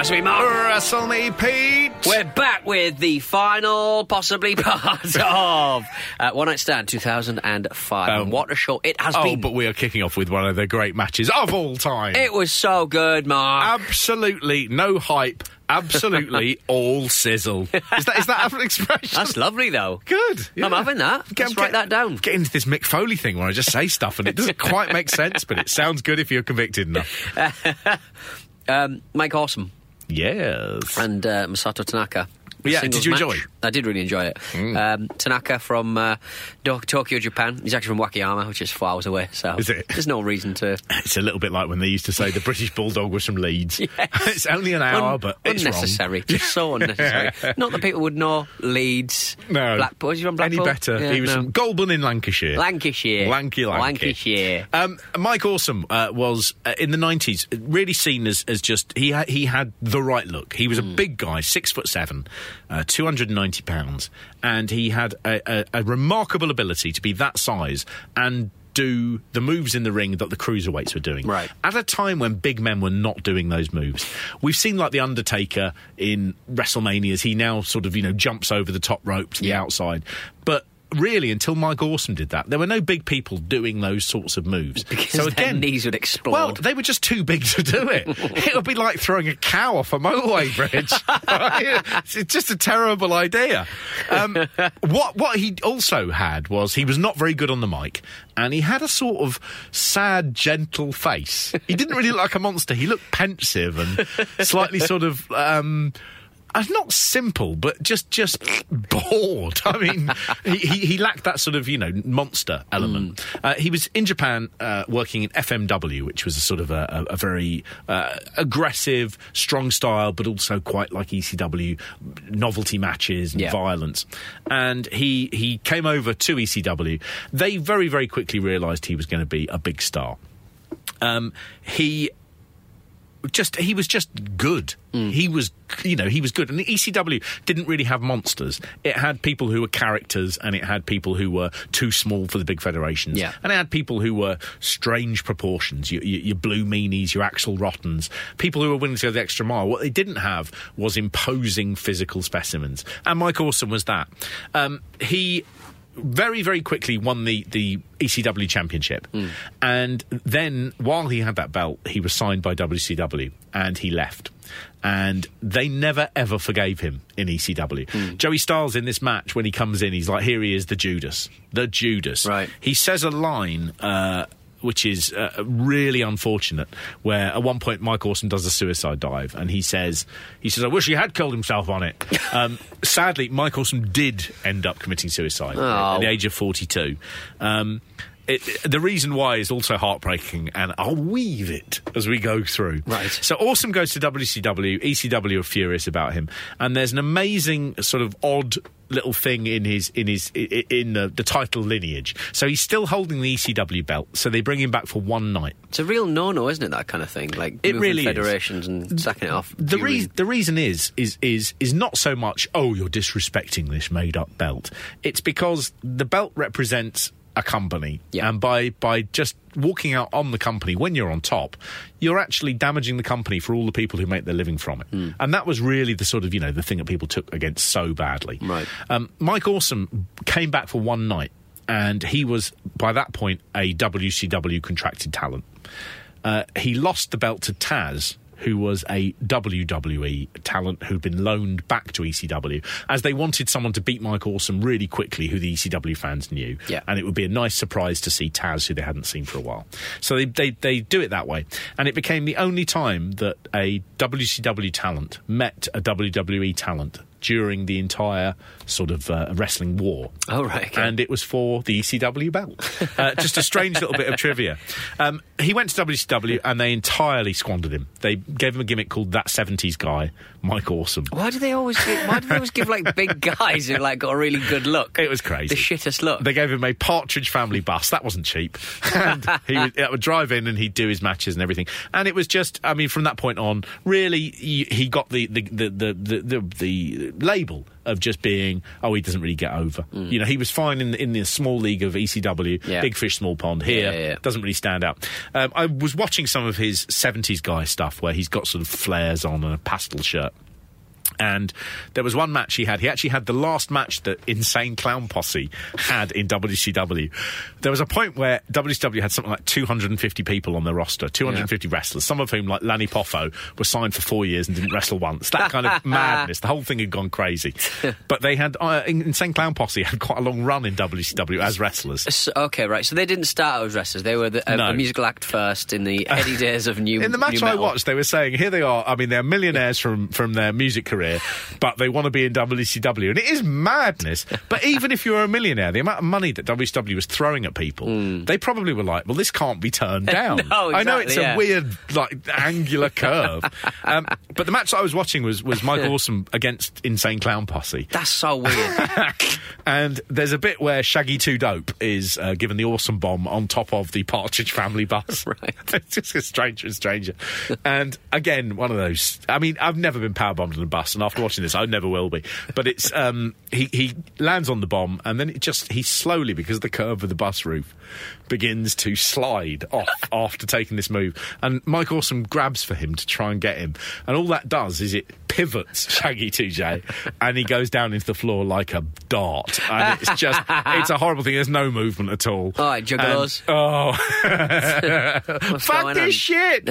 Wrestle me, Mark. Wrestle me, Pete. We're back with the final, possibly part of uh, One Night Stand 2005. Um, and what a show it has Oh, been. but we are kicking off with one of the great matches of all time. it was so good, Mark. Absolutely no hype. Absolutely all sizzle. Is that is that an expression? That's lovely, though. good. I'm having that. Let's write that down. Get into this Mick Foley thing where I just say stuff and it doesn't quite make sense, but it sounds good if you're convicted enough. Um, Mike Awesome Yes. and uh, Masato Tanaka. Yeah, did you match. enjoy it? I did really enjoy it. Um, Tanaka from uh, Do- Tokyo, Japan. He's actually from Wakayama, which is four hours away. So Is it? there's no reason to. It's a little bit like when they used to say the British Bulldog was from Leeds. Yes. it's only an hour, Un- but unnecessary. Just so unnecessary. Not that people would know Leeds. No. Blackpool. Was he from Any better? Yeah, he was no. from Golborne in Lancashire. Lancashire. Lanky, lanky. Lancashire. Um, Mike Awesome uh, was uh, in the nineties really seen as, as just he had he had the right look. He was Hmm. a big guy, six foot seven, uh, two hundred and ninety pounds, and he had a, a, a remarkable ability to be that size and do the moves in the ring that the cruiserweights were doing. Right. At a time when big men were not doing those moves. We've seen like the Undertaker in WrestleManias, he now sort of, you know, jumps over the top rope to the Yeah. outside. But really, until Mike Awesome did that, there were no big people doing those sorts of moves. Because so again, knees would explode. Well, they were just too big to do it. it would be like throwing a cow off a motorway bridge. it's just a terrible idea. Um, what what he also had was he was not very good on the mic, and he had a sort of sad, gentle face. He didn't really look like a monster. He looked pensive and slightly sort of. Um, uh, not simple, but just just bored. I mean, he, he, lacked that sort of you know monster element. Uh, he was in Japan uh, working in FMW, which was a sort of a, a, a very uh, aggressive, strong style, but also quite like ECW novelty matches and Yeah. violence. And he he came over to ECW. They very very quickly realised he was going to be a big star. Um, he just he was just good. Mm. He was you know he was good, and the ECW didn't really have monsters. It had people who were characters, and it had people who were too small for the big federations. Yeah. and it had people who were strange proportions. Your, your, your blue meanies, your Axl Rottens, people who were willing to go the extra mile. What they didn't have was imposing physical specimens, and Mike Awesome was that. Um, he very, very quickly won the, the ECW championship. And then, while he had that belt, he was signed by WCW and he left. And they never ever forgave him in ECW. Joey Styles in this match, when he comes in, he's like, here he is, the Judas. The Judas. Right. He says a line. Uh, which is uh, really unfortunate. Where at one point Mike Awesome does a suicide dive, and he says, "He says I wish he had killed himself on it." um, sadly, Mike Awesome did end up committing suicide Oh. at the age of forty-two. Um, it, the reason why is also heartbreaking, and I'll weave it as we go through. Right. So Awesome goes to WCW. ECW are furious about him, and there's an amazing sort of odd little thing in his in his in the, the title lineage. So he's still holding the ECW belt. So they bring him back for one night. It's a real no-no, isn't it? That kind of thing, like It really is. federations and sacking it off. The, during- rea- the reason is is is is not so much oh you're disrespecting this made up belt. It's because the belt represents a company, Yeah. and by by just walking out on the company when you're on top, you're actually damaging the company for all the people who make their living from it. Hmm. And that was really the sort of you know the thing that people took against so badly. Right. Um, Mike Awesome came back for one night, and he was by that point a WCW contracted talent. Uh, he lost the belt to Taz, who was a WWE talent who'd been loaned back to ECW, as they wanted someone to beat Mike Awesome really quickly, who the ECW fans knew. Yeah. And it would be a nice surprise to see Taz, who they hadn't seen for a while. So they, they, they do it that way. And it became the only time that a WCW talent met a WWE talent during the entire sort of uh, wrestling war. Oh, right, okay. And it was for the ECW belt. Uh, just a strange little bit of trivia. Um, he went to WCW and they entirely squandered him. They gave him a gimmick called That 70s Guy, Mike Awesome. Why do they always give, why do they always give like big guys who like got a really good look? It was crazy. The shittest look. They gave him a Partridge Family bus. That wasn't cheap. And he would, would drive in and he'd do his matches and everything. And it was just, I mean, from that point on, really, he, he got the the, the, the, the, the the label of just being, oh, he doesn't really get over. You know, he was fine in, in the small league of ECW, Mm. Yeah. big fish, small pond. Here, yeah, yeah. doesn't really stand out. Um, I was watching some of his 70s guy stuff where he's got sort of flares on and a pastel shirt. And there was one match he had. He actually had the last match that Insane Clown Posse had in WCW. There was a point where WCW had something like 250 people on their roster, 250 wrestlers, some of whom, like Lanny Poffo, were signed for four years and didn't wrestle once. That kind of madness. The whole thing had gone crazy. But they had, uh, Insane Clown Posse had quite a long run in WCW as wrestlers. So- okay, right. So they didn't start out as wrestlers. They were the, a, No. a musical act first in the heady days of new. In the match I watched, they were saying, here they are. I mean, they're millionaires from, from their music career, but they want to be in WCW. And it is madness. But even if you're a millionaire, the amount of money that WCW was throwing at people, they probably were like, well, this can't be turned down. No, I know it's yeah. a weird, like, angular curve. Um, but the match I was watching was, was Mike Awesome against Insane Clown Posse. That's so weird. And there's a bit where Shaggy Two Dope is uh, given the awesome bomb on top of the Partridge Family bus. Right. it's just a stranger and stranger. and again, one of those. I mean, I've never been power bombed on a bus, and after watching this, I never will be. But it's um, he he lands on the bomb, and then it just he slowly, because of the curve of the bus roof, begins to slide off after taking this move. And Mike Awesome grabs for him to try and get him, and all that does is it pivots Shaggy 2J, and he goes down into the floor like a dart. And it's just, it's a horrible thing. There's no movement at all. All right, juggalos. And- oh, fuck this on? shit.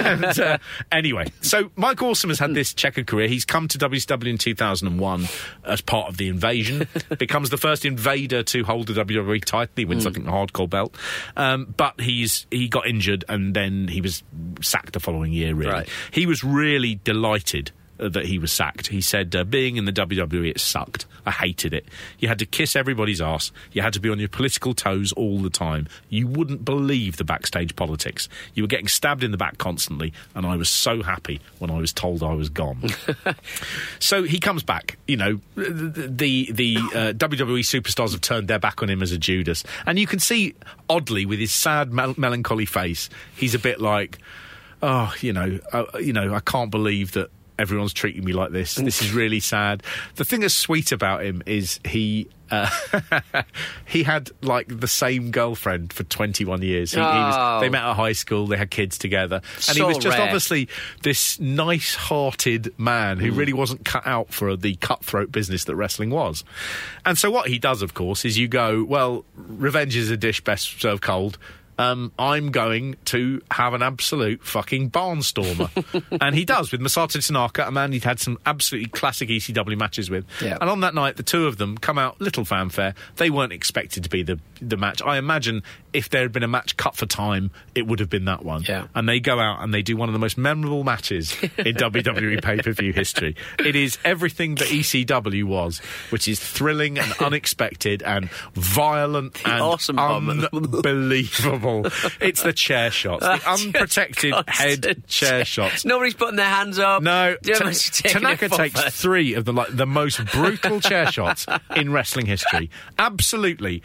and uh, anyway, so Mike Awesome has had this checkered career. He's come to WCW in 2001 as part of the invasion, becomes the first invader to hold the WWE title. He wins, I think, the hardcore belt. Um, but he's he got injured and then he was sacked the following year. Really, Right. he was really delighted that he was sacked. He said, uh, being in the WWE, it sucked. I hated it. You had to kiss everybody's ass. You had to be on your political toes all the time. You wouldn't believe the backstage politics. You were getting stabbed in the back constantly, and I was so happy when I was told I was gone. so he comes back. You know, the the, uh, WWE superstars have turned their back on him as a Judas, and you can see oddly with his sad, mel- melancholy face, he's a bit like, oh, you know, uh, you know, I can't believe that everyone's treating me like this. This is really sad. The thing that's sweet about him is he. Uh, he had like the same girlfriend for 21 years. He, he was, Oh. they met at high school. They had kids together, and he was just rare. obviously this nice-hearted man Mm. who really wasn't cut out for the cutthroat business that wrestling was. And so what he does, of course, is you go, well, revenge is a dish best served cold. Um, I'm going to have an absolute fucking barnstormer. and he does with Masato Tanaka, a man he'd had some absolutely classic ECW matches with. Yeah. And on that night, the two of them come out little fanfare. They weren't expected to be the, the match. I imagine if there had been a match cut for time, it would have been that one. Yeah. And they go out and they do one of the most memorable matches in WWE pay per view history. It is everything that ECW was, which is thrilling and unexpected and violent and awesome unbelievable. it's the chair shots, the unprotected head chair shots. Nobody's putting their hands up. No, Yeah, Ta- man's taking Tanaka takes three of the like the most brutal chair shots in wrestling history. Absolutely.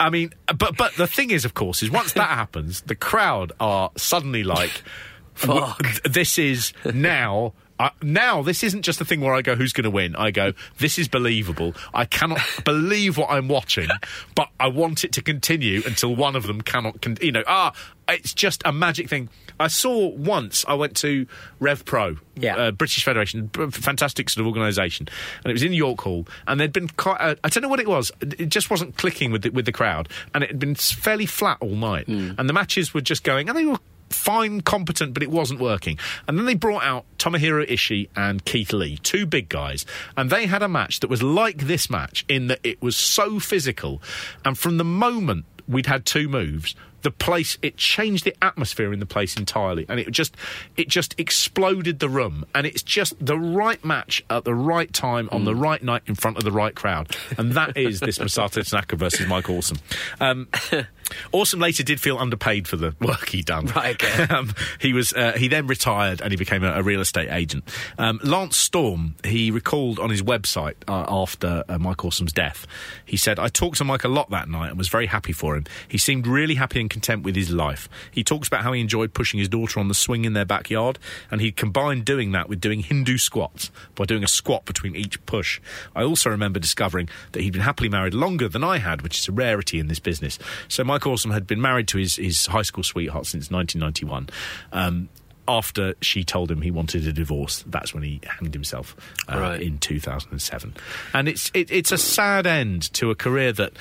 I mean, but but the thing is, of course, is once that happens, the crowd are suddenly like, Fuck. "This is now." I, now this isn't just a thing where I go, "Who's going to win?" I go, "This is believable. I cannot believe what I'm watching, but I want it to continue until one of them cannot." Con- you know, ah, it's just a magic thing. I saw once. I went to Rev Pro, Yeah. uh, British Federation, b- fantastic sort of organisation, and it was in York Hall, and there'd been quite. A, I don't know what it was. It just wasn't clicking with the, with the crowd, and it had been fairly flat all night, and the matches were just going, and they were fine, competent, but it wasn't working. And then they brought out Tomohiro Ishii and Keith Lee, two big guys, and they had a match that was like this match in that it was so physical, and from the moment we'd had two moves. The place it changed the atmosphere in the place entirely, and it just it just exploded the room. And it's just the right match at the right time on the right night in front of the right crowd, and that is this Masato Tanaka versus Mike Awesome. Um, Awesome later did feel underpaid for the work he'd done. Right, okay. um, he was uh, he then retired and he became a, a real estate agent. Um, Lance Storm he recalled on his website uh, after uh, Mike Awesome's death. He said, "I talked to Mike a lot that night and was very happy for him. He seemed really happy and content with his life. He talks about how he enjoyed pushing his daughter on the swing in their backyard, and he combined doing that with doing Hindu squats by doing a squat between each push. I also remember discovering that he'd been happily married longer than I had, which is a rarity in this business. So Mike Awesome had been married to his, his high school sweetheart since 1991. Um, after she told him he wanted a divorce, that's when he hanged himself uh, Right. in 2007. And it's it, it's a sad end to a career that,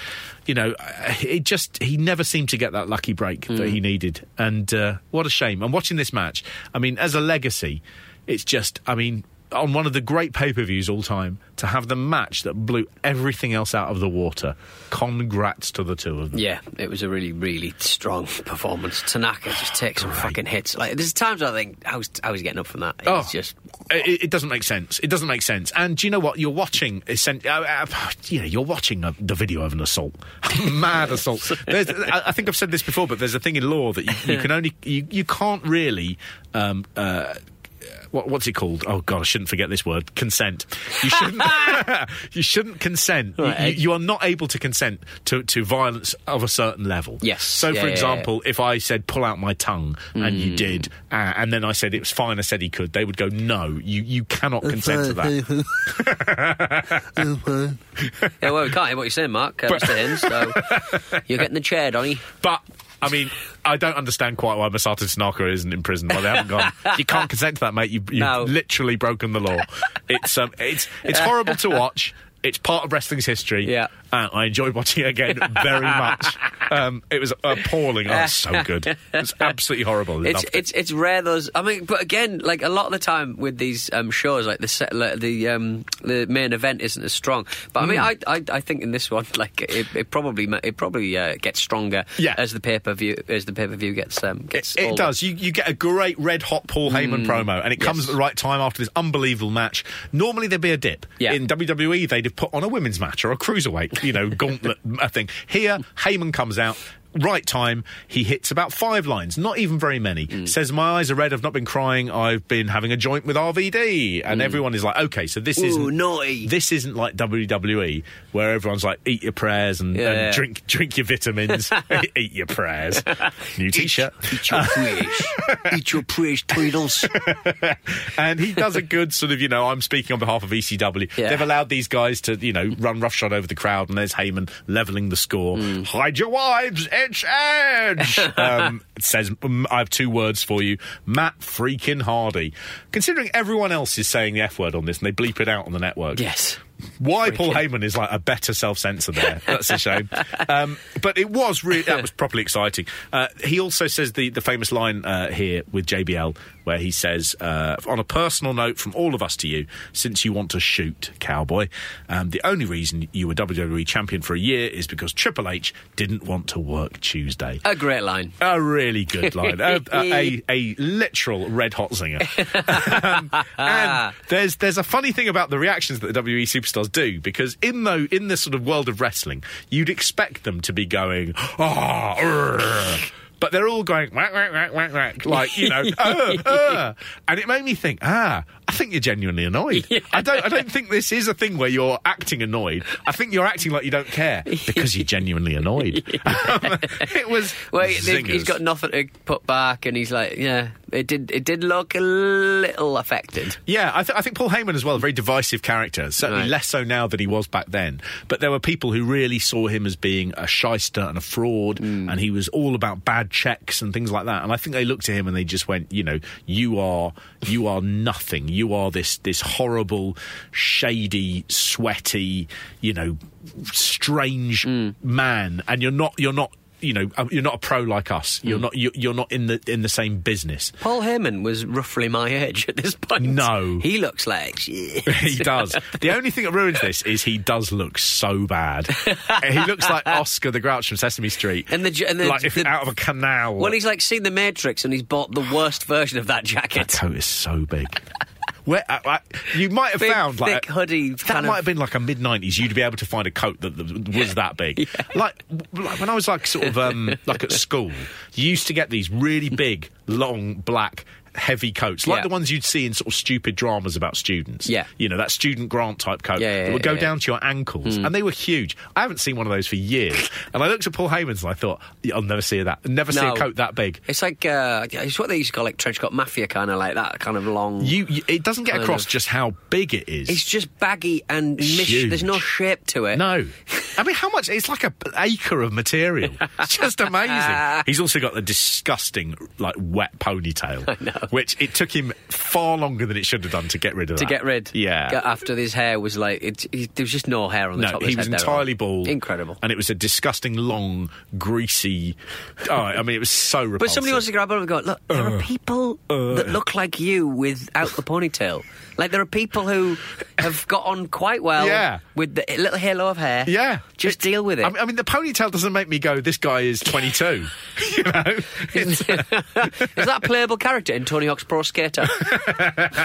you know, uh, it just he never seemed to get that lucky break that he needed. And uh, what a shame. And watching this match, I mean, as a legacy, it's just, I mean. On one of the great pay per views all time, to have the match that blew everything else out of the water. Congrats to the two of them. Yeah, it was a really, really strong performance. Tanaka just takes some fucking hits. Like there's times I think how's how's he getting up from that? It's Oh. just It, it doesn't make sense. It doesn't make sense. And do you know what? You're watching, uh, uh, you know, you're watching a, the video of an assault, mad assault. There's, I, I think I've said this before, but there's a thing in law that you, you can only, you, you can't really. Um, uh, what, what's it called? Oh God, I shouldn't forget this word. Consent. You shouldn't. you shouldn't consent. You- Right. You, you are not able to consent to, to violence of a certain level. Yes. So, Yeah, for yeah, example, if I said pull out my tongue and Mm. you did, uh, and then I said it was fine, I said he could, they would go, no, you, you cannot consent to that. yeah. Well, we can't hear what you're saying, Mark, uh, Mr. Hins. So you're getting the chair, Donny. But, I mean, I don't understand quite why Masato Tanaka isn't in prison. Why they haven't gone. You can't consent to that, mate. You, you've No. literally broken the law. It's um, it's it's horrible to watch. It's part of wrestling's history. Yeah. Uh, I enjoyed watching it again very much. Um, it was appalling. Oh, it so good. It's absolutely horrible. It's it. it's it's rare those. I mean, but again, like a lot of the time with these um, shows, like the set, like the um, the main event isn't as strong. But I mean, Mm. I, I I think in this one, like it, it probably it probably uh, gets stronger Yeah. as the pay per view as the pay per view gets um gets. It, it does. You, you get a great red hot Paul Heyman promo, and it comes Mm. Yes. at the right time after this unbelievable match. Normally there'd be a dip. Yeah. In WWE, they'd have put on a women's match or a cruiserweight, you know, gauntlet uh, thing. Here, Heyman comes out. Right time, he hits about five lines, not even very many. Mm. Says, My eyes are red, I've not been crying, I've been having a joint with RVD. And everyone is like, Okay, so this Mm. Ooh, isn't. naughty. This isn't like WWE, where everyone's like, Eat your prayers and, Yeah, and drink drink your vitamins, eat your prayers. New t shirt. Eat your prayers. Eat your prayers, Tweedles. and he does a good sort of, you know, I'm speaking on behalf of ECW. Yeah. They've allowed these guys to, you know, run roughshod over the crowd, and there's Heyman leveling the score. Mm. Hide your wives, it's Edge. um, it says, I have two words for you Matt freaking Hardy. Considering everyone else is saying the F word on this and they bleep it out on the network. yes. Why Paul Heyman is like a better self censor there? That's a shame. um, but it was really that was properly exciting. Uh, he also says the the famous line uh, here with JBL where he says, uh, "On a personal note from all of us to you, since you want to shoot cowboy, um, the only reason you were WWE champion for a year is because Triple H didn't want to work Tuesday." A great line. A really good line. a, a, a, literal red hot zinger. um, and there's there's a funny thing about the reactions that the WWE superstars do because in though in the sort of world of wrestling, you'd expect them to be going ah. But they're all going whack, whack, whack, whack, whack, like you know, uh, uh. and it made me think. Ah, think you're genuinely annoyed. I don't. I don't think this is a thing where you're acting annoyed. I think you're acting like you don't care because you're genuinely annoyed. it was. Well, he's got nothing to put back, and he's like, yeah, it did. It did look a little affected. Yeah, I, th- I think Paul Heyman as well, a very divisive character. Certainly Right. less so now than he was back then. But there were people who really saw him as being a shyster and a fraud, Hmm. and he was all about bad checks and things like that. And I think they looked at him and they just went, you know, you are you are nothing. You are this this horrible, shady, sweaty, you know, strange Hmm. man, and you're not you're not. You know, uh, you're not a pro like us. You're Hmm. not. You're, not in the in the same business. Paul Heyman was roughly my age at this point. No. he looks like shit. he does. The only thing that ruins this is he does look so bad. he looks like Oscar the Grouch from Sesame Street. And the and the- like if the- out of a canal. Well, he's like seen the Matrix, and he's bought the worst version of that jacket. that coat is so big. Where I, I, you might have Big, found like thick hoodie. That might of, have been like a mid '90s. You'd be able to find a coat that, that was that big. Like, like when I was like sort of um, like at school, you used to get these really big, long black. Heavy coats, like Yeah. the ones you'd see in sort of stupid dramas about students. Yeah. you know that student grant type coat Yeah, yeah, that would go down to your ankles, and they were huge. I haven't seen one of those for years, and I looked at Paul Heyman's and I thought, I'll never see that. Never see a coat that big. It's like uh, it's what they used to call like trench coat mafia, kind of like that, kind of long. You, you it doesn't get across of. just how big it is. it's just baggy and Huge. there's no shape to it. No. I mean, how much? It's like a acre of material. It's just amazing. He's also got the disgusting, like, wet ponytail. Which it took him far longer than it should have done to get rid of to that. get rid. Yeah. After his hair was like, it, he, there was just no hair on the No, top of he was entirely bald. Incredible. And it was a disgusting, long, greasy. Oh, I mean, it was so repulsive. But somebody wants to grab on and go, look, there are uh, people uh. that look like you without the ponytail. Like there are people who have got on quite well Yeah. with the little halo of hair. Yeah. Just deal with it. I mean, I mean, the ponytail doesn't make me go, this guy is 22. you know? It's- Is that a playable character in Tony Hawk's Pro Skater?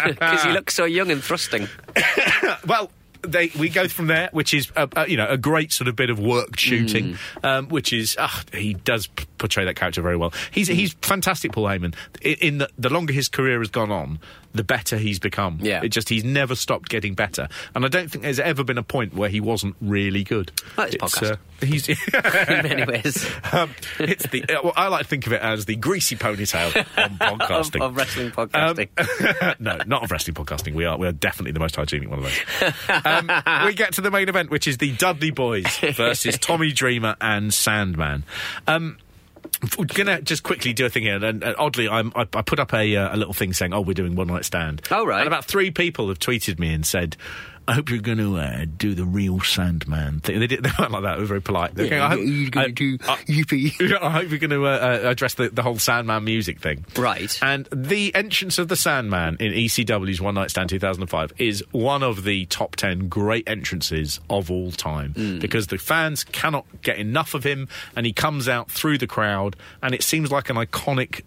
Because he looks so young and thrusting. well, they, we go from there, which is a, a, you know a great sort of bit of work shooting, Mm. um, which is ah, he does p- portray that character very well. He's he's fantastic, Paul Heyman. In, in the, the longer his career has gone on, the better he's become. Yeah. it just he's never stopped getting better, and I don't think there's ever been a point where he wasn't really good. Like this It's, podcast. uh, he's In many ways. um, it's the uh, well, I like to think of it as the greasy ponytail on Of, podcasting. of wrestling podcasting. Um, no, not of wrestling podcasting. We are we are definitely the most hygienic one of those. Um, we get to the main event, which is the Dudley Boys versus Tommy Dreamer and Sandman. Um, we're gonna just quickly do a thing here, and, and oddly, I'm, I, I put up a, uh, a little thing saying, "Oh, we're doing one night stand." Oh, right. And about three people have tweeted me and said. I hope you're going to uh, do the real Sandman thing. They, did, they weren't like that. They were very polite. They're going, I hope, you're gonna I- do I- yippee. I hope you're going to uh, uh, address the, the whole Sandman music thing. Right. And the entrance of the Sandman in ECW's One Night Stand 2005 is one of the top 10 great entrances of all time Hmm. because the fans cannot get enough of him and he comes out through the crowd and it seems like an iconic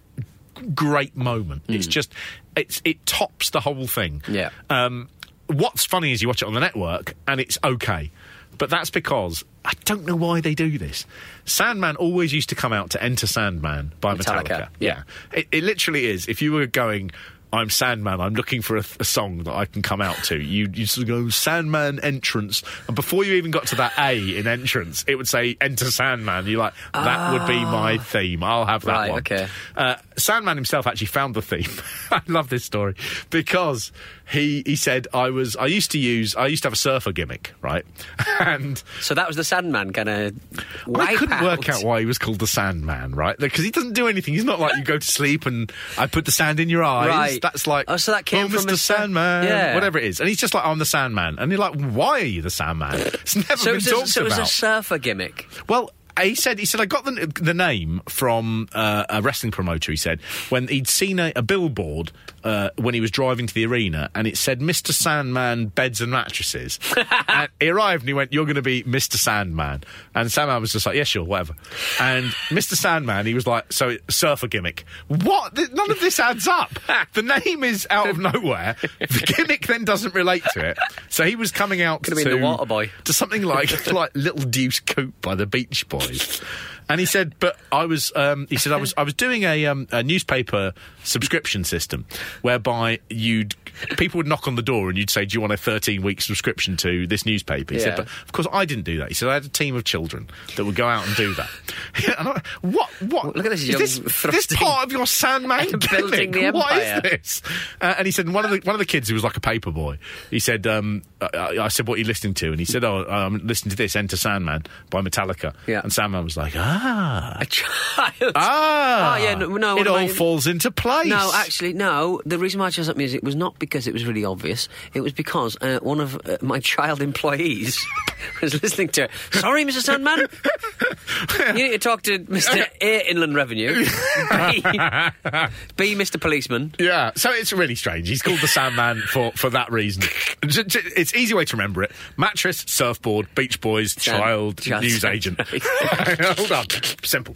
great moment. It's just it's it tops the whole thing. Hmm. Yeah. Um, what's funny is you watch it on the network and it's okay. But that's because I don't know why they do this. Sandman always used to come out to Enter Sandman by Metallica. Metallica, Yeah. It, it literally is. If you were going, I'm Sandman, I'm looking for a, a song that I can come out to, you, you sort of go, Sandman entrance. And before you even got to that A in entrance, it would say Enter Sandman. You're like, that would be my theme. I'll have that Right, one. okay. Uh, Sandman himself actually found the theme. I love this story because he he said I was I used to use I used to have a surfer gimmick, right? And So that was the Sandman kind of. I couldn't work out why he was called the Sandman, right? Because he doesn't do anything. He's not like you go to sleep and I put the sand in your eyes. Right. That's like Oh, so that came oh, from Mr. Mr. Sandman, Yeah. whatever it is. And he's just like I'm the Sandman, and you're like, why are you the Sandman? It's never So, been it was, talked a, so it was a surfer gimmick. Well, he said he said I got the the name from uh, a wrestling promoter. He said when he'd seen a, a billboard uh, when he was driving to the arena, and it said "Mr. Sandman beds and mattresses." and he arrived and he went, "You're going to be Mr. Sandman," and Sandman was just like, "Yeah, sure, whatever." And Mr. Sandman, he was like, "So surfer gimmick? What? None of this adds up. the name is out of nowhere. The gimmick then doesn't relate to it. So he was coming out Could have to been the Water Boy. to something like like Little Deuce Coupe by the Beach Boys. And he said, but I was, um, he said, I was, I was doing a, um, a newspaper subscription system whereby you'd, people would knock on the door and you'd say, do you want a 13 week subscription to this newspaper? He Yeah. said, but of course I didn't do that. He said, I had a team of children that would go out and do that. and I, what, what? Look at this is young, this, this part of your Sandman Building the What empire. is this? Uh, and he said, one of the, one of the kids who was like a paper boy, he said, um, I, I said, what are you listening to? And he said, oh, I'm listening to this, Enter Sandman by Metallica. Yeah. And Sandman was like, ah. A child. Ah, Oh, yeah, no- no, it all falls into place. No, actually, no. The reason why I chose that music was not because it was really obvious. It was because uh, one of uh, my child employees was listening to it. Sorry, Mr. Sandman. you need to talk to Mr. A. Inland Revenue. B. B. Mr. Policeman. Yeah, so it's really strange. He's called the Sandman for, for that reason. It's easy way to remember it: mattress, surfboard, Beach Boys, child, child news agent. Hold on, simple.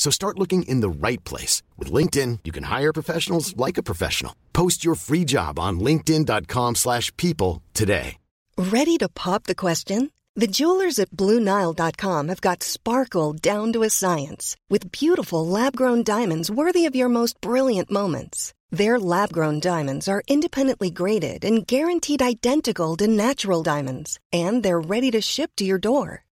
So start looking in the right place. With LinkedIn, you can hire professionals like a professional. Post your free job on linkedin.com/people slash people today. Ready to pop the question? The jewelers at BlueNile.com have got sparkle down to a science with beautiful lab grown diamonds worthy of your most brilliant moments. Their lab grown diamonds are independently graded and guaranteed identical to natural diamonds, and they're ready to ship to your door.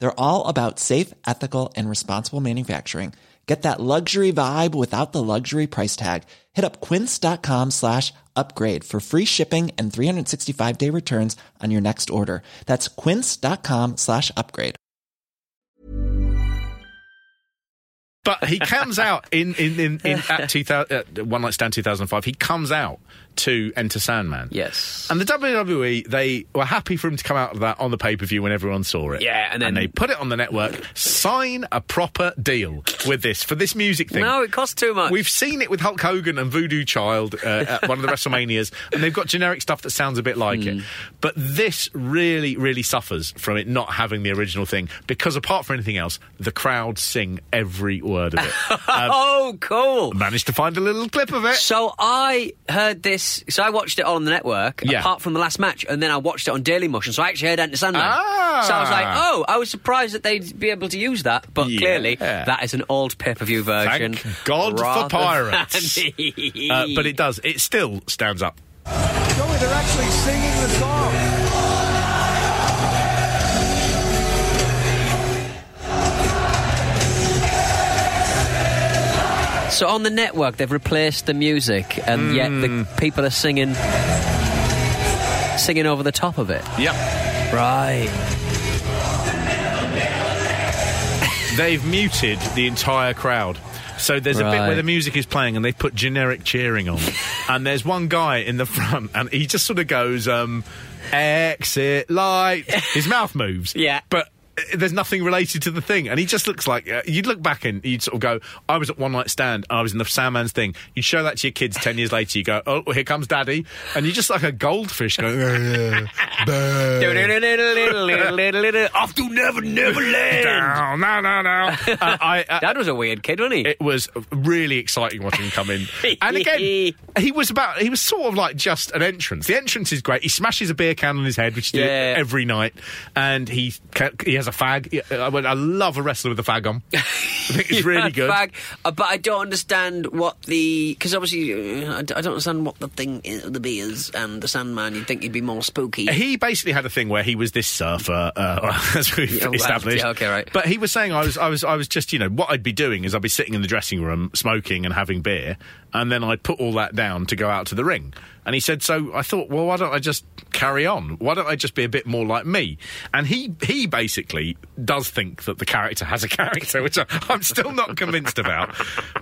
They're all about safe, ethical, and responsible manufacturing. Get that luxury vibe without the luxury price tag. Hit up quince.com slash upgrade for free shipping and 365 day returns on your next order. That's quince.com slash upgrade. But he comes out in in in, in at 2000, uh, One Night Stand 2005. He comes out to Enter Sandman. Yes. And the WWE, they were happy for him to come out of that on the pay per view when everyone saw it. Yeah, and then- they put it on the network. Sign a proper deal with this for this music thing. No, it costs too much. We've seen it with Hulk Hogan and Voodoo Child uh, at one of the WrestleManias, and they've got generic stuff that sounds a bit like Hmm. it. But this really, really suffers from it not having the original thing because, apart from anything else, the crowd sing every word of it. oh, cool. Managed to find a little clip of it. So I heard this. So I watched it all on the network, Yeah. apart from the last match, and then I watched it on Daily Motion. So I actually heard Enter Sandman. Ah. So I was like, oh, I was surprised that they'd be able to use that, but Yeah. clearly that is an old pay per view version. Thank God for pirates. than- Uh, but it does. It still stands up. Joey, they're actually singing the song. So on the network, they've replaced the music, and yet the Hmm. people are singing, singing over the top of it. Yep. Right. They've muted the entire crowd. So there's a bit where the music is playing and they've put generic cheering on. and there's one guy in the front and he just sort of goes, um, exit light. His mouth moves. Yeah. But there's nothing related to the thing, and he just looks like uh, you'd look back and you'd sort of go, "I was at one night stand, and I was in the Sandman's thing." You'd show that to your kids ten years later. You go, "Oh, here comes Daddy," and you're just like a goldfish going, "Uh, Off to Never Never Land. Down, no, no, no. Uh, I, Dad was a weird kid, wasn't he? it was really exciting watching him come in. And again, he was about, he was sort of like just an entrance. The entrance is great. He smashes a beer can on his head, which he Yeah. every night. And he he has a fag. I I love a wrestler with a fag on. I think it's really good. Fag. Uh, but I don't understand what the because obviously uh, I don't understand what the thing is, the beers and the Sandman. You'd think he'd be more spooky. He basically had a thing where he was this surfer, uh, as we've well, established. yeah, okay, right. But he was saying I was, I was, I was just, you know, what I'd be doing is I'd be sitting in the dressing room smoking and having beer, and then I'd put all that down to go out to the ring. And he said, so I thought, well, why don't I just carry on? Why don't I just be a bit more like me? And he, he basically does think that the character has a character, which I, I'm still not convinced about.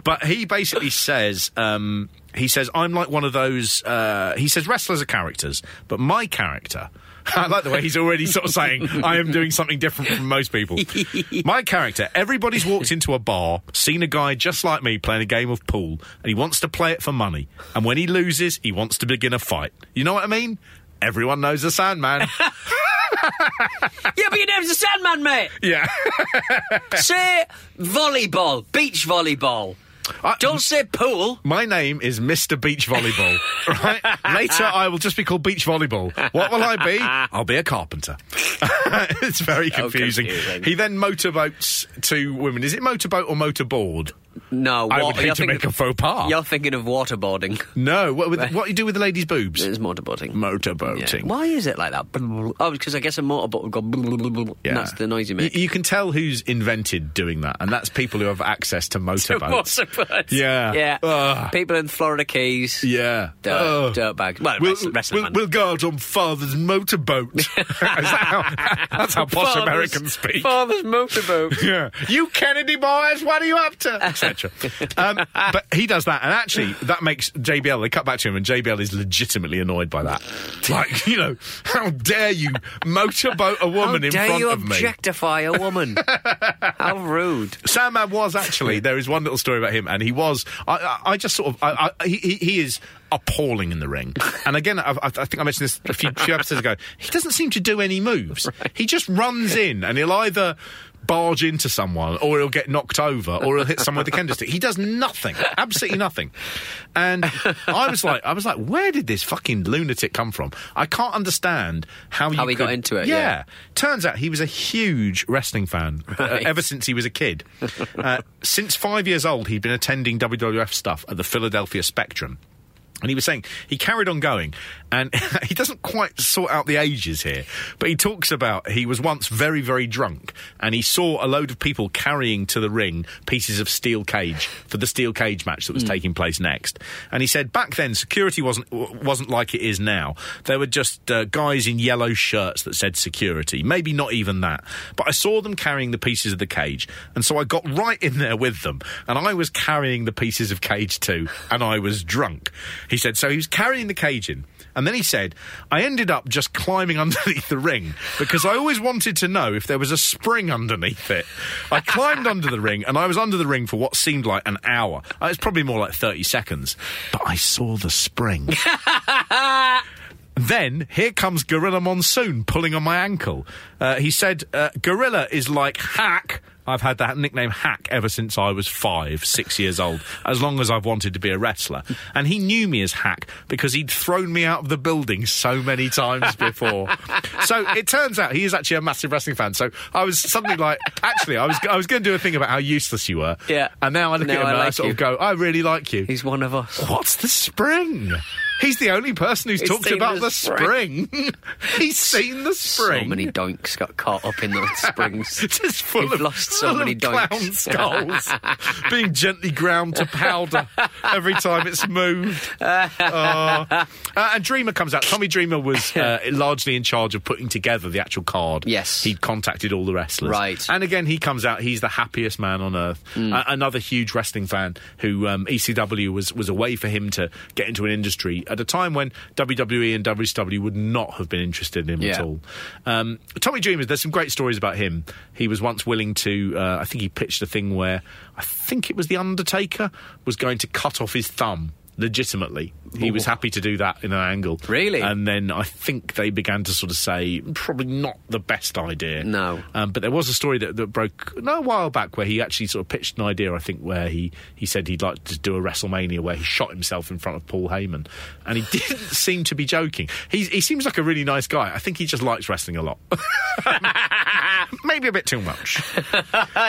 But he basically says, um, he says, I'm like one of those, uh, he says wrestlers are characters, but my character, I like the way he's already sort of saying, I am doing something different from most people. My character, everybody's walked into a bar, seen a guy just like me playing a game of pool, and he wants to play it for money. And when he loses, he wants to begin a fight. You know what I mean? Everyone knows the Sandman. yeah, but your name's the Sandman, mate. yeah. say volleyball, beach volleyball. I- Don't say pool. My name is Mr. Beach Volleyball. right? Later, I will just be called Beach Volleyball. What will I be? I'll be a carpenter. it's very confusing. confusing. He then motorboats to women. Is it motorboat or motorboard? No, I wa- would hate you're to make thinking- a faux pas. You're thinking of waterboarding. No. What, with, what you do with the ladies' boobs? It's motorboating. Yeah. Motorboating. Why is it like that? Oh, because I guess a motorboat would go. Yeah. And that's the noise you make. You, you can tell who's invented doing that, and that's people who have access to motorboats. Motorboats. Yeah. Yeah. Ugh. People in Florida Keys. Yeah. Dirt, Ugh. dirt bags. Well, We'll, wrestling we'll, we'll go out on father's motorboat. Is that how, that's how posh Father's- Americans speak. Father's motorboat. Yeah. You Kennedy boys, what are you up to? Etc. um, but he does that, and actually, that makes JBL. They cut back to him, and JBL is legitimately annoyed by that. Like, you know, how dare you motorboat a woman How in dare front you of me? objectify a woman? How rude. Sandman was actually there is one little story about him, and he was. I, I, I just sort of. I, I, he, he- is appalling in the ring. And again, I, I think I mentioned this a few, few episodes ago. He doesn't seem to do any moves. He just runs in, and he'll either barge into someone, or he'll get knocked over, or he'll hit someone with a kendo stick. He does nothing, absolutely nothing. And I was like, I was like, where did this fucking lunatic come from? I can't understand how you How he got into it, Yeah. yeah. Turns out he was a huge wrestling fan uh, ever since he was a kid. Uh, since five years old, he'd been attending WWF stuff at the Philadelphia Spectrum. And he was saying he carried on going, and he doesn't quite sort out the ages here, but he talks about he was once very, very drunk, and he saw a load of people carrying to the ring pieces of steel cage for the steel cage match that was taking place next. And he said back then security wasn't wasn't like it is now. There were just uh, guys in yellow shirts that said security, maybe not even that. But I saw them carrying the pieces of the cage, and so I got right in there with them, and I was carrying the pieces of cage too, and I was drunk. He said, so he was carrying the cage in. And then he said, I ended up just climbing underneath the ring because I always wanted to know if there was a spring underneath it. I climbed under the ring and I was under the ring for what seemed like an hour. It was probably more like 30 seconds. But I saw the spring. Then here comes Gorilla Monsoon pulling on my ankle. Uh, he said, uh, Gorilla is like Hack. I've had that nickname Hack ever since I was five, six years old, as long as I've wanted to be a wrestler. And he knew me as Hack because he'd thrown me out of the building so many times before. so it turns out he is actually a massive wrestling fan. So I was suddenly like, actually, I was, I was going to do a thing about how useless you were. Yeah. And now I look Now at him I and I like sort you. of go, I really like you. He's one of us. What's the spring? He's the only person who's He's talked seen about the the spring. He's seen the spring. So many donks got caught up in the springs. It's just full We've of, lost so full many of doinks. clown skulls being gently ground to powder every time it's moved. Oh. Uh, and Dreamer comes out. Tommy Dreamer was uh, largely in charge of putting together the actual card. Yes. He'd contacted all the wrestlers. Right. And again, he comes out. He's the happiest man on earth. Mm. A- another huge wrestling fan who um, ECW was, was a way for him to get into an industry WWE at a time when WWE and WCW would not have been interested in him at all. Um, Tommy Dreamer, there's some great stories about him. He was once willing to, uh, I think he pitched a thing where I think it was The Undertaker was going to cut off his thumb. Legitimately, he was happy to do that in an angle. Really? And then I think they began to sort of say, probably not the best idea. No. Um, but there was a story that, that broke no a while back where he actually sort of pitched an idea. I think where he he said he'd like to do a WrestleMania where he shot himself in front of Paul Heyman, and he didn't seem to be joking. He he seems like a really nice guy. I think he just likes wrestling a lot. Maybe a bit too much.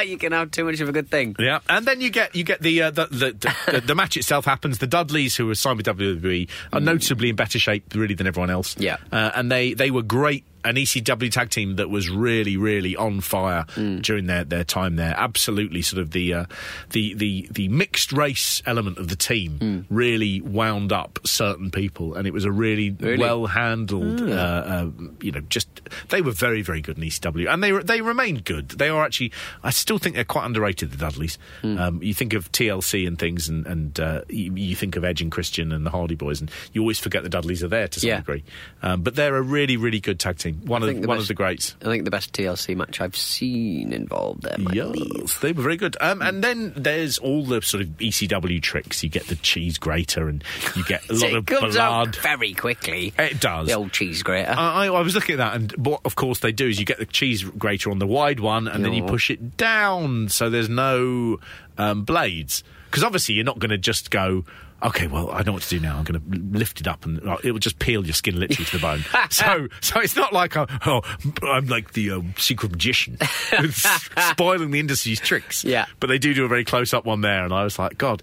you can have too much of a good thing. Yeah, and then you get you get the uh, the, the, the the match itself happens. The Dudleys, who were signed with WWE, are notably in better shape really than everyone else. Yeah. uh, and they they were great. An ECW tag team that was really, really on fire during their, their time there. Absolutely, sort of the uh, the the the mixed race element of the team really wound up certain people, and it was a really, Really? well handled. Uh, uh, you know, just they were very, very good in ECW, and they re- they remained good. They are actually, I still think they're quite underrated. The Dudleys. Um, you think of TLC and things, and and uh, you, you think of Edge and Christian and the Hardy Boys, and you always forget the Dudleys are there to some Yeah. degree. Um, but they're a really, really good tag team. One I of the one best- of the greats. I think the best TLC match I've seen involved them. I believe. Yes, they were very good. Um, and then there's all the sort of ECW tricks. You get the cheese grater, and you get a lot it of comes blood. very quickly. It does. The old cheese grater. I, I was looking at that, and what of course they do is you get the cheese grater on the wide one, and then you push it down so there's no um, blades. Because obviously you're not going to just go. Okay, well, I know what to do now. I'm going to lift it up, and uh, it will just peel your skin literally to the bone. so, so it's not like I'm, oh, I'm like the uh, secret magician, spoiling the industry's tricks. Yeah. but they do do a very close up one there, and I was like, God.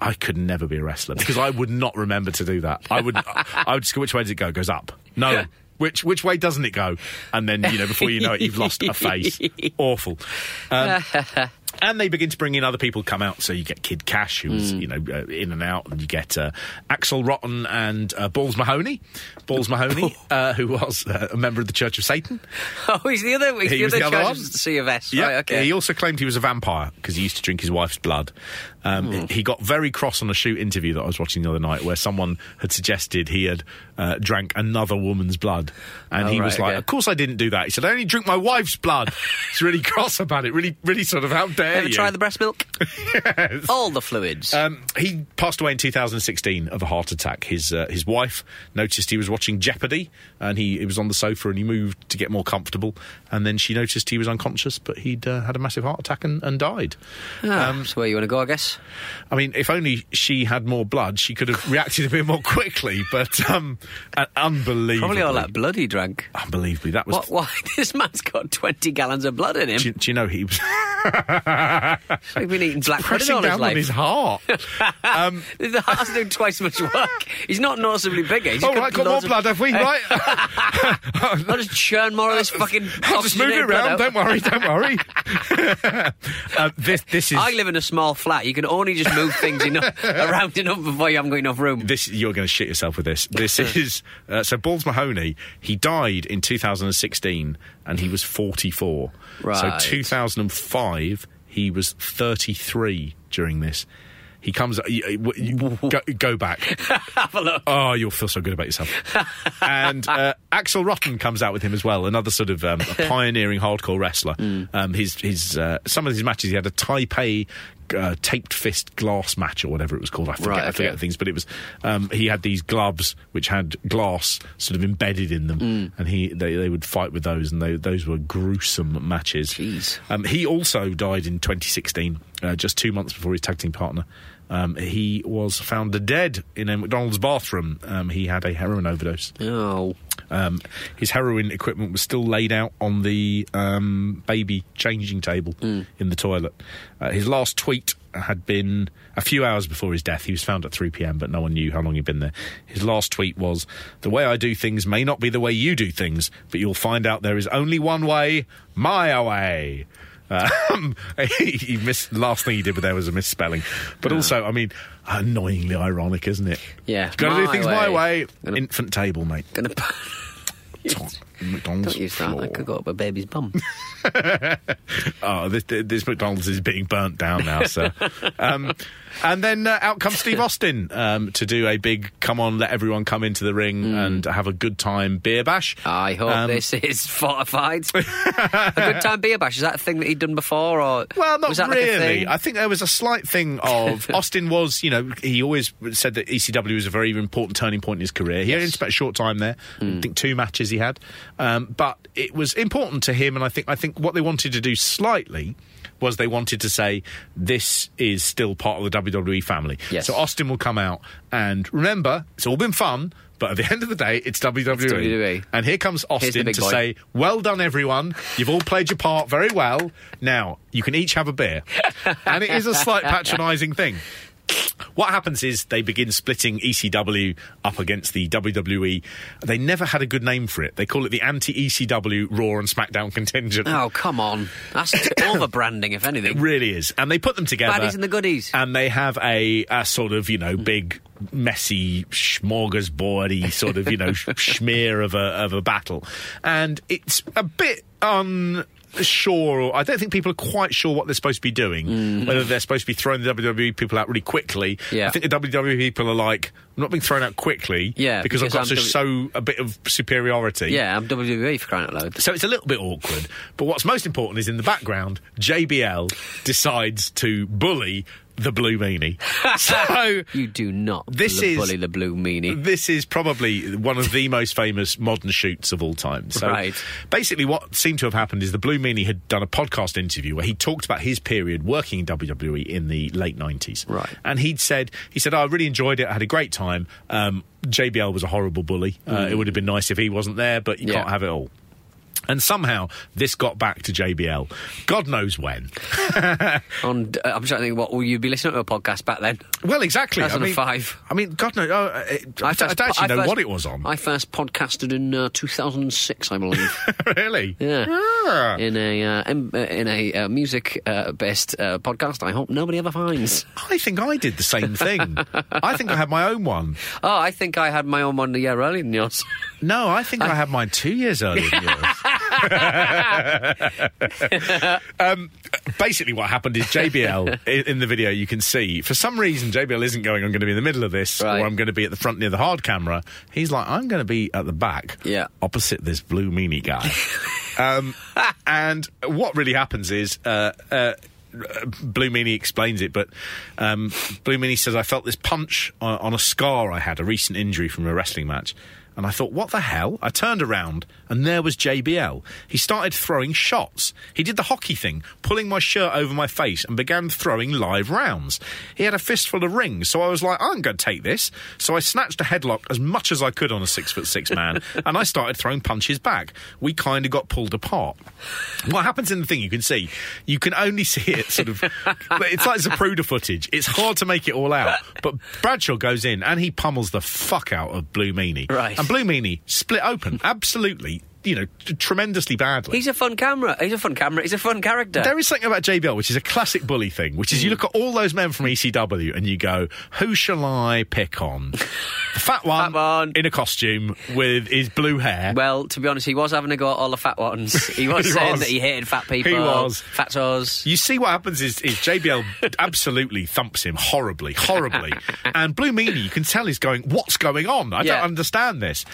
I could never be a wrestler because I would not remember to do that. I would, I would just go, which way does it go? It goes up. No. Which which way doesn't it go? And then you know before you know it, you've lost a face. Awful. Um, and they begin to bring in other people come out. So you get Kid Kash, who's you know uh, in and out, and you get uh, Axl Rotten and uh, Balls Mahoney. Balls Mahoney, uh, who was uh, a member of the Church of Satan. oh, he's the other. He's He the was other the other one? C of S. Yeah, Right, okay. He also claimed he was a vampire because he used to drink his wife's blood. Um, Hmm. He got very cross on a shoot interview that I was watching the other night where someone had suggested he had uh, drank another woman's blood. And Oh, he was like, okay. Of course I didn't do that. He said, I only drink my wife's blood. He's really cross about it. Really, really sort of, how dare Ever you? try the breast milk? Yes. All the fluids. Um, he passed away in 2016 of a heart attack. His uh, his wife noticed he was watching Jeopardy, and he, he was on the sofa and he moved to get more comfortable. And then she noticed he was unconscious, but he'd uh, had a massive heart attack and, and died. Ah, um, that's where you want to go, I guess. I mean, if only she had more blood, she could have reacted a bit more quickly. But um, unbelievably, Probably all that blood he drank. unbelievably, that was. What? Why? This man's got 20 gallons of blood in him. Do, you- do you know he was He's been eating black pudding all his down on life. his heart? um, the heart's doing twice as much work. He's not noticeably bigger. He's all right, got more of- blood, have we? Right. I'll just churn more of this fucking. I'll just move it around. Don't worry. Don't worry. uh, this this is I live in a small flat. You can only just move things enough, around enough before you haven't got enough room. this you're going to shit yourself with this. This is uh, so Balls Mahoney. He died in 2016 and he was 44. Right. So 2005 he was 33 during this. He comes. You, you- go, go back. Have a look. Oh, you'll feel so good about yourself. and uh, Axl Rotten comes out with him as well, another sort of um, a pioneering hardcore wrestler. Um, his his uh, some of his matches, he had a Taipei. Uh, taped fist glass match or whatever it was called. I forget. Right, I forget the things, but it was. Um, he had these gloves which had glass sort of embedded in them, Mm. and he they, they would fight with those, and they, those were gruesome matches. Jeez. Um, he also died in 2016, uh, just two months before his tag team partner. Um, he was found dead in a McDonald's bathroom. Um, he had a heroin overdose. Oh. Um, his heroin equipment was still laid out on the um, baby changing table in the toilet. Uh, his last tweet had been a few hours before his death. He was found at 3 p.m., but no one knew how long he'd been there. His last tweet was The way I do things may not be the way you do things, but you'll find out there is only one way my way. Um, he, missed, last thing he did with there was a misspelling. But also, I mean, annoyingly ironic, isn't it? Yeah, Got to do things my way. way. Gonna- Infant table, mate. Gonna. McDonald's Don't use that. floor. That could go up a baby's bum. Oh, this, this McDonald's is being burnt down now, sir. um, and then uh, out comes Steve Austin um, to do a big come on, let everyone come into the ring Hmm. and have a good time beer bash. I hope Um, this is fortified. a good time beer bash. Is that a thing that he'd done before, or Well, not like really. thing? I think there was a slight thing of Austin was, you know, he always said that ECW was a very important turning point in his career. He only spent a short time there. Hmm. I think two matches he had, um, but it was important to him. And I think I think what they wanted to do slightly was they wanted to say this is still part of the WWE family. Yes. So Austin will come out and remember, it's all been fun. But at the end of the day, it's WWE. WWE. And here comes Austin to boy. say, Well done, everyone. You've all played your part very well. Now, you can each have a beer. and it is a slight patronising thing. What happens is they begin splitting ECW up against the WWE. They never had a good name for it. They call it the anti ECW Raw and SmackDown contingent. Oh, come on. That's over branding, if anything. It really is. And they put them together. Baddies and the goodies. And they have a, a sort of, you know, big, messy, smorgasbordy sort of, you know, schmear of a, of a battle. And it's a bit unsure. I don't think people are quite sure what they're supposed to be doing. Mm. Whether they're supposed to be throwing the WWE people out really quickly. Yeah. I think the WWE people are like, I'm not being thrown out quickly. Yeah, Because, I've got because to I'm a bit of superiority. Yeah, I'm WWE for crying out loud. So it's a little bit awkward. But what's most important is in the background, JBL decides to bully the Blue Meanie. so You do not This is- bully the blue meanie. this is probably one of the most famous modern shoots of all time. So Right. basically, what seemed to have happened is the Blue Meanie had done a podcast interview where he talked about his period working in WWE in the late nineties. Right. And he'd said, he said, "Oh, I really enjoyed it. I had a great time. Um, JBL was a horrible bully. Uh, it would have been nice if he wasn't there, but you Mm. Yeah. can't have it all." And somehow this got back to JBL. God knows when. On, uh, I'm trying to think, what will you be listening to a podcast back then? Well, exactly. I mean, five. I mean, God knows. Oh, uh, it, I, don't- I don't actually I know first- what it was on. I first podcasted in uh, 2006, I believe. really? Yeah. Ah. in a uh, em- uh, in a uh, music uh, based uh, podcast. I hope nobody ever finds. I think I did the same thing. I think I had my own one. Oh, I think I had my own one a year earlier than yours. No, I think I had mine two years earlier than yours. um, basically, what happened is JBL in, the video you can see for some reason JBL isn't going. I'm going to be in the middle of this, Right. or I'm going to be at the front near the hard camera. He's like, I'm going to be at the back, Yeah. opposite this blue meanie guy. um, and what really happens is. Uh, uh, Blue Meanie explains it, but um, Blue Meanie says, I felt this punch on, on a scar I had, a recent injury from a wrestling match. And I thought, what the hell? I turned around and there was JBL. He started throwing shots. He did the hockey thing, pulling my shirt over my face and began throwing live rounds. He had a fistful of rings, so I was like, I'm going to take this. So I snatched a headlock as much as I could on a six foot six man and I started throwing punches back. We kind of got pulled apart. What happens in the thing you can see, you can only see it sort of. it's like Zapruder footage. It's hard to make it all out. But Bradshaw goes in and he pummels the fuck out of Blue Meanie. Right. And Blue Meanie split open, absolutely, you know, t- tremendously badly. He's a fun camera. He's a fun camera. He's a fun character. There is something about JBL, which is a classic bully thing, which is you hmm. look at all those men from ECW and you go, who shall I pick on? The fat one, Fat one. in a costume with his blue hair. well, to be honest, he was having a go at all the fat ones. He was He saying was. that he hated fat people. He was. Fatos. You see what happens is, is JBL absolutely thumps him horribly, horribly. and Blue Meanie, you can tell he's going, what's going on? I Yeah. don't understand this.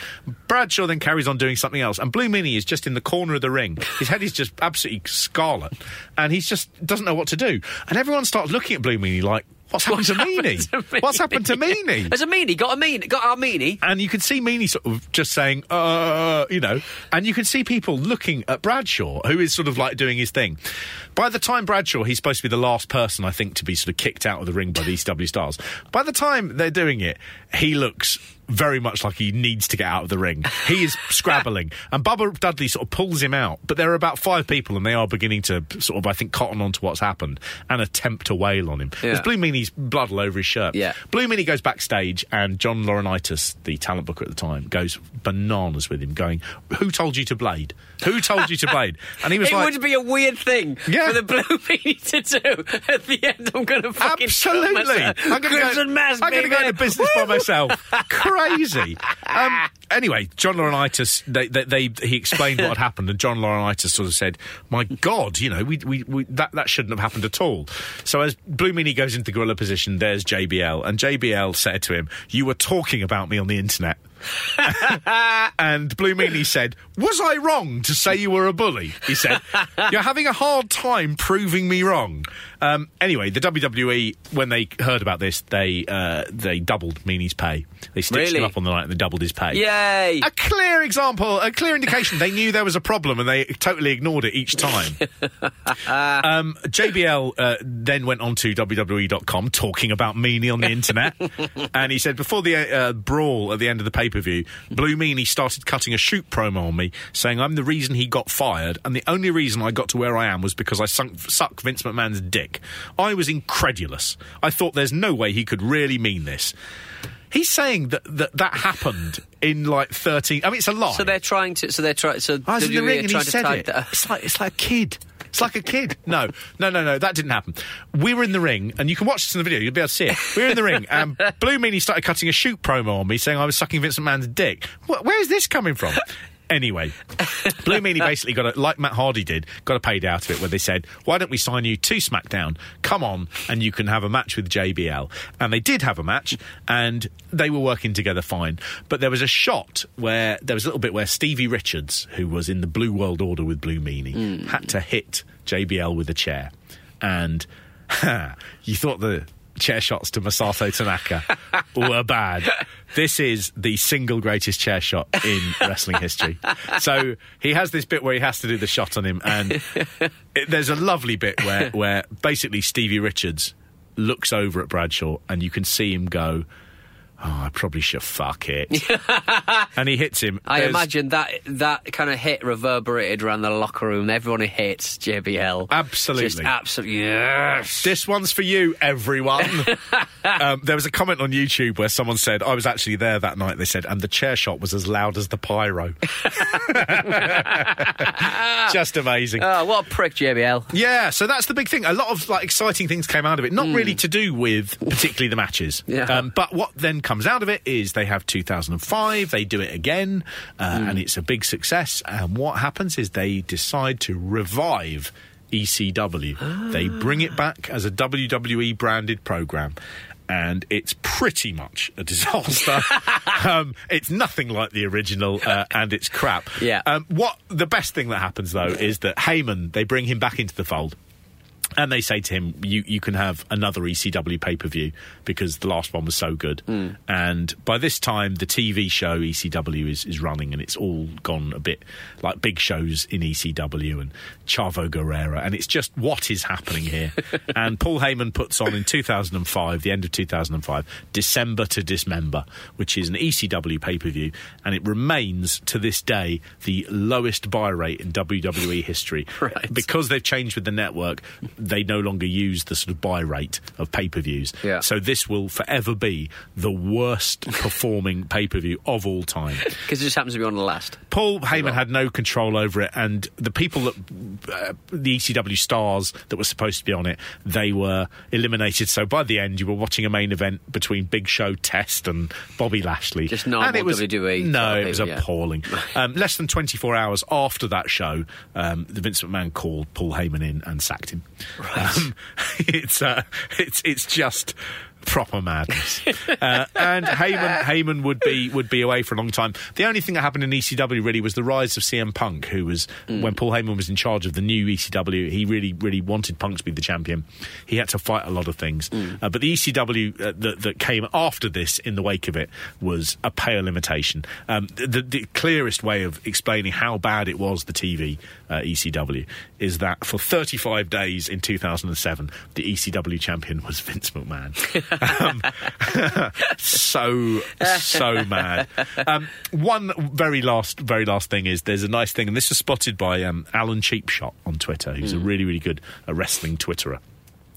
Bradshaw then carries on doing something else. And Blue Meanie is just in the corner of the ring. His head is just absolutely scarlet. And he's just doesn't know what to do. And everyone starts looking at Blue Meanie like, what's happened, to, Meanie? What's happened to Meanie? There's a meanie. Got a meanie. Got our meanie. And you can see Meanie sort of just saying, uh, you know, and you can see people looking at Bradshaw, who is sort of like doing his thing. By the time Bradshaw, he's supposed to be the last person, I think, to be sort of kicked out of the ring by the ECW stars. By the time they're doing it, he looks very much like he needs to get out of the ring. He is scrabbling. And Bubba Dudley sort of pulls him out. But there are about five people, and they are beginning to sort of, I think, cotton onto what's happened and attempt to wail on him. Yeah. There's Blue Meanie's blood all over his shirt. Yeah. Blue Meanie goes backstage, and John Laurinaitis, the talent booker at the time, goes bananas with him, going, "Who told you to blade? Who told you to blade?" And he was It like, "It would be a weird thing Yeah. for the blue meanie to do. At the end, I'm going to fucking "Absolutely. I'm going to go, I'm gonna go into business by myself." Crazy. Um, anyway, John Laurinaitis, they, they, they, he explained what had happened, and John Laurinaitis sort of said, "My God, you know, we, we, we, that that shouldn't have happened at all." So as Blue Meanie goes into the gorilla position, there's JBL, and JBL said to him, "You were talking about me on the internet." and Blue Meanie said, Was I wrong to say you were a bully? He said, You're having a hard time proving me wrong. Um, anyway, the WWE, when they heard about this, they uh, they doubled Meanie's pay. They stitched Really? him up on the night and they doubled his pay. Yay! A clear example, a clear indication they knew there was a problem and they totally ignored it each time. um, JBL uh, then went on to WWE.com talking about Meanie on the internet. and he said, before the uh, brawl at the end of the pay per view, Blue Meanie started cutting a shoot promo on me, saying I'm the reason he got fired, and the only reason I got to where I am was because I sunk, suck Vince McMahon's dick. I was incredulous. I thought there's no way he could really mean this. He's saying that that, that happened in like 13. I mean, it's a lie. So they're trying to. So they're trying. So I was in the ring and he to said it. that- It's like it's like a kid. It's like a kid. No, no, no, no. That didn't happen. We were in the ring, and you can watch this in the video. You'll be able to see it. We were in the ring, and Blue Meanie started cutting a shoot promo on me, saying I was sucking Vince McMahon's dick. Where's this coming from? Anyway, Blue Meanie basically got a, like Matt Hardy did, got a paid out of it where they said, "Why don't we sign you to SmackDown? Come on, and you can have a match with JBL." And they did have a match, and they were working together fine. But there was a shot where there was a little bit where Stevie Richards, who was in the Blue World Order with Blue Meanie, hmm. had to hit JBL with a chair, and you thought the chair shots to Masato Tanaka were bad. This is the single greatest chair shot in wrestling history. So he has this bit where he has to do the shot on him, and it, there's a lovely bit where, where basically Stevie Richards looks over at Bradshaw, and you can see him go, "Oh, I probably should fuck it," and he hits him. I There's- imagine that that kind of hit reverberated around the locker room. Everyone who hates JBL. Absolutely. Just absolutely. Yes. This one's for you, everyone. um, there was a comment on YouTube where someone said, I was actually there that night, they said, and the chair shot was as loud as the pyro. Just amazing. Oh, what a prick, JBL. Yeah, so that's the big thing. A lot of like exciting things came out of it. Not really to do with particularly the matches. Yeah. Um, but what then comes out of it is they have 2005. They do it again, uh, and it's a big success. And what happens is they decide to revive ECW. They bring it back as a WWE branded program. And it's pretty much a disaster. um, it's nothing like the original, uh, and it's crap. Yeah. Um, what the best thing that happens though is that Heyman they bring him back into the fold. And they say to him, "You you can have another ECW pay per view because the last one was so good." Hmm. And by this time, the TV show ECW is, is running, and it's all gone a bit like big shows in ECW and Chavo Guerrero, and it's just what is happening here. and Paul Heyman puts on in 2005, the end of 2005, December to Dismember, which is an ECW pay per view, and it remains to this day the lowest buy rate in WWE history Right. because they've changed with the network, they no longer use the sort of buy rate of pay per views. Yeah. So this will forever be the worst performing pay per view of all time. Because it just happens to be on the last. Paul Heyman had no control over it, and the people that uh, the ECW stars that were supposed to be on it, they were eliminated. So by the end, you were watching a main event between Big Show, Test, and Bobby Lashley. Just normal and it was, WWE No, it was yeah. appalling. um, less than 24 hours after that show, um, the Vince McMahon called Paul Heyman in and sacked him. Um, it's uh, it's it's just proper madness. uh, and Heyman Heyman would be would be away for a long time. The only thing that happened in ECW really was the rise of CM Punk, who was when Paul Heyman was in charge of the new ECW. He really really wanted Punk to be the champion. He had to fight a lot of things, uh, but the ECW uh, that, that came after this in the wake of it was a pale imitation. Um, the, the clearest way of explaining how bad it was the TV uh, ECW is that for 35 days in 2007, the ECW champion was Vince McMahon. um, so so mad. Um, one very last very last thing is there's a nice thing, and this was spotted by um, Alan Cheapshot on Twitter, who's a really really good uh, wrestling Twitterer.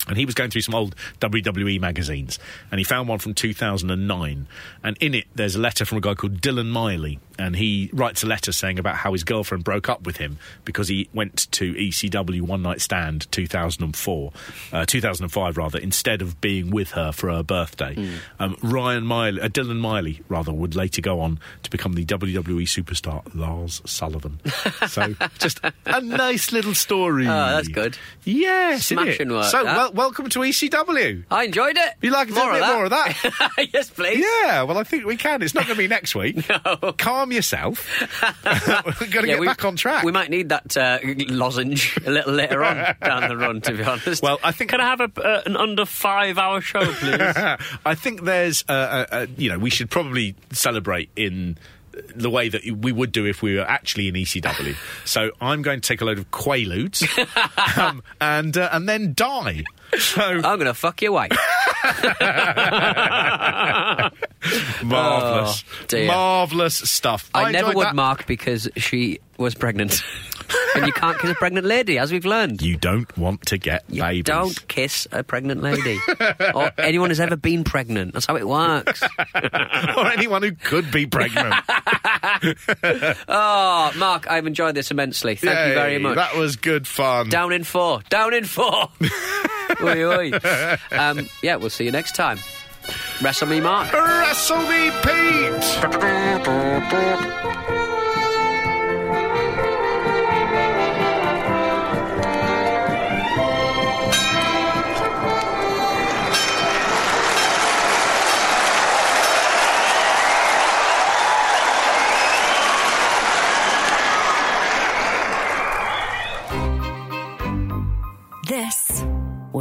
And he was going through some old WWE magazines, and he found one from 2009. And in it, there's a letter from a guy called Dylan Miley, and he writes a letter saying about how his girlfriend broke up with him because he went to ECW One Night Stand 2004, uh, 2005 rather, instead of being with her for her birthday. Hmm. Um, Ryan Miley, uh, Dylan Miley rather, would later go on to become the WWE superstar Lars Sullivan. so just a nice little story. Oh, that's good. Yes. Smashing work, So that. wel- welcome to ECW. I enjoyed it. You like a bit more of that? yes, please. Yeah, well, I think we can. It's not going to be next week. Calm yourself. We've got to Yeah, get we- back on track. We might need that uh, lozenge a little later on down the run, to be honest. well, I think Can I have a, uh, an under five hour show, please? I think there's, uh, uh, uh, you know, we should probably celebrate in the way that we would do if we were actually in ECW. so I'm going to take a load of Quaaludes um, and uh, and then die. So I'm going to fuck your wife. marvelous, Oh, marvelous stuff. I, never would, that. Mark, because she was pregnant. and you can't kiss a pregnant lady, as we've learned. You don't want to get You babies. don't kiss a pregnant lady. or anyone who's ever been pregnant. That's how it works. or anyone who could be pregnant. Oh, Mark, I've enjoyed this immensely. Thank you very much. That was good fun. Down in four. Down in four. oi, oi. Um, yeah, we'll see you next time. Wrestle me, Mark. Wrestle me, Pete!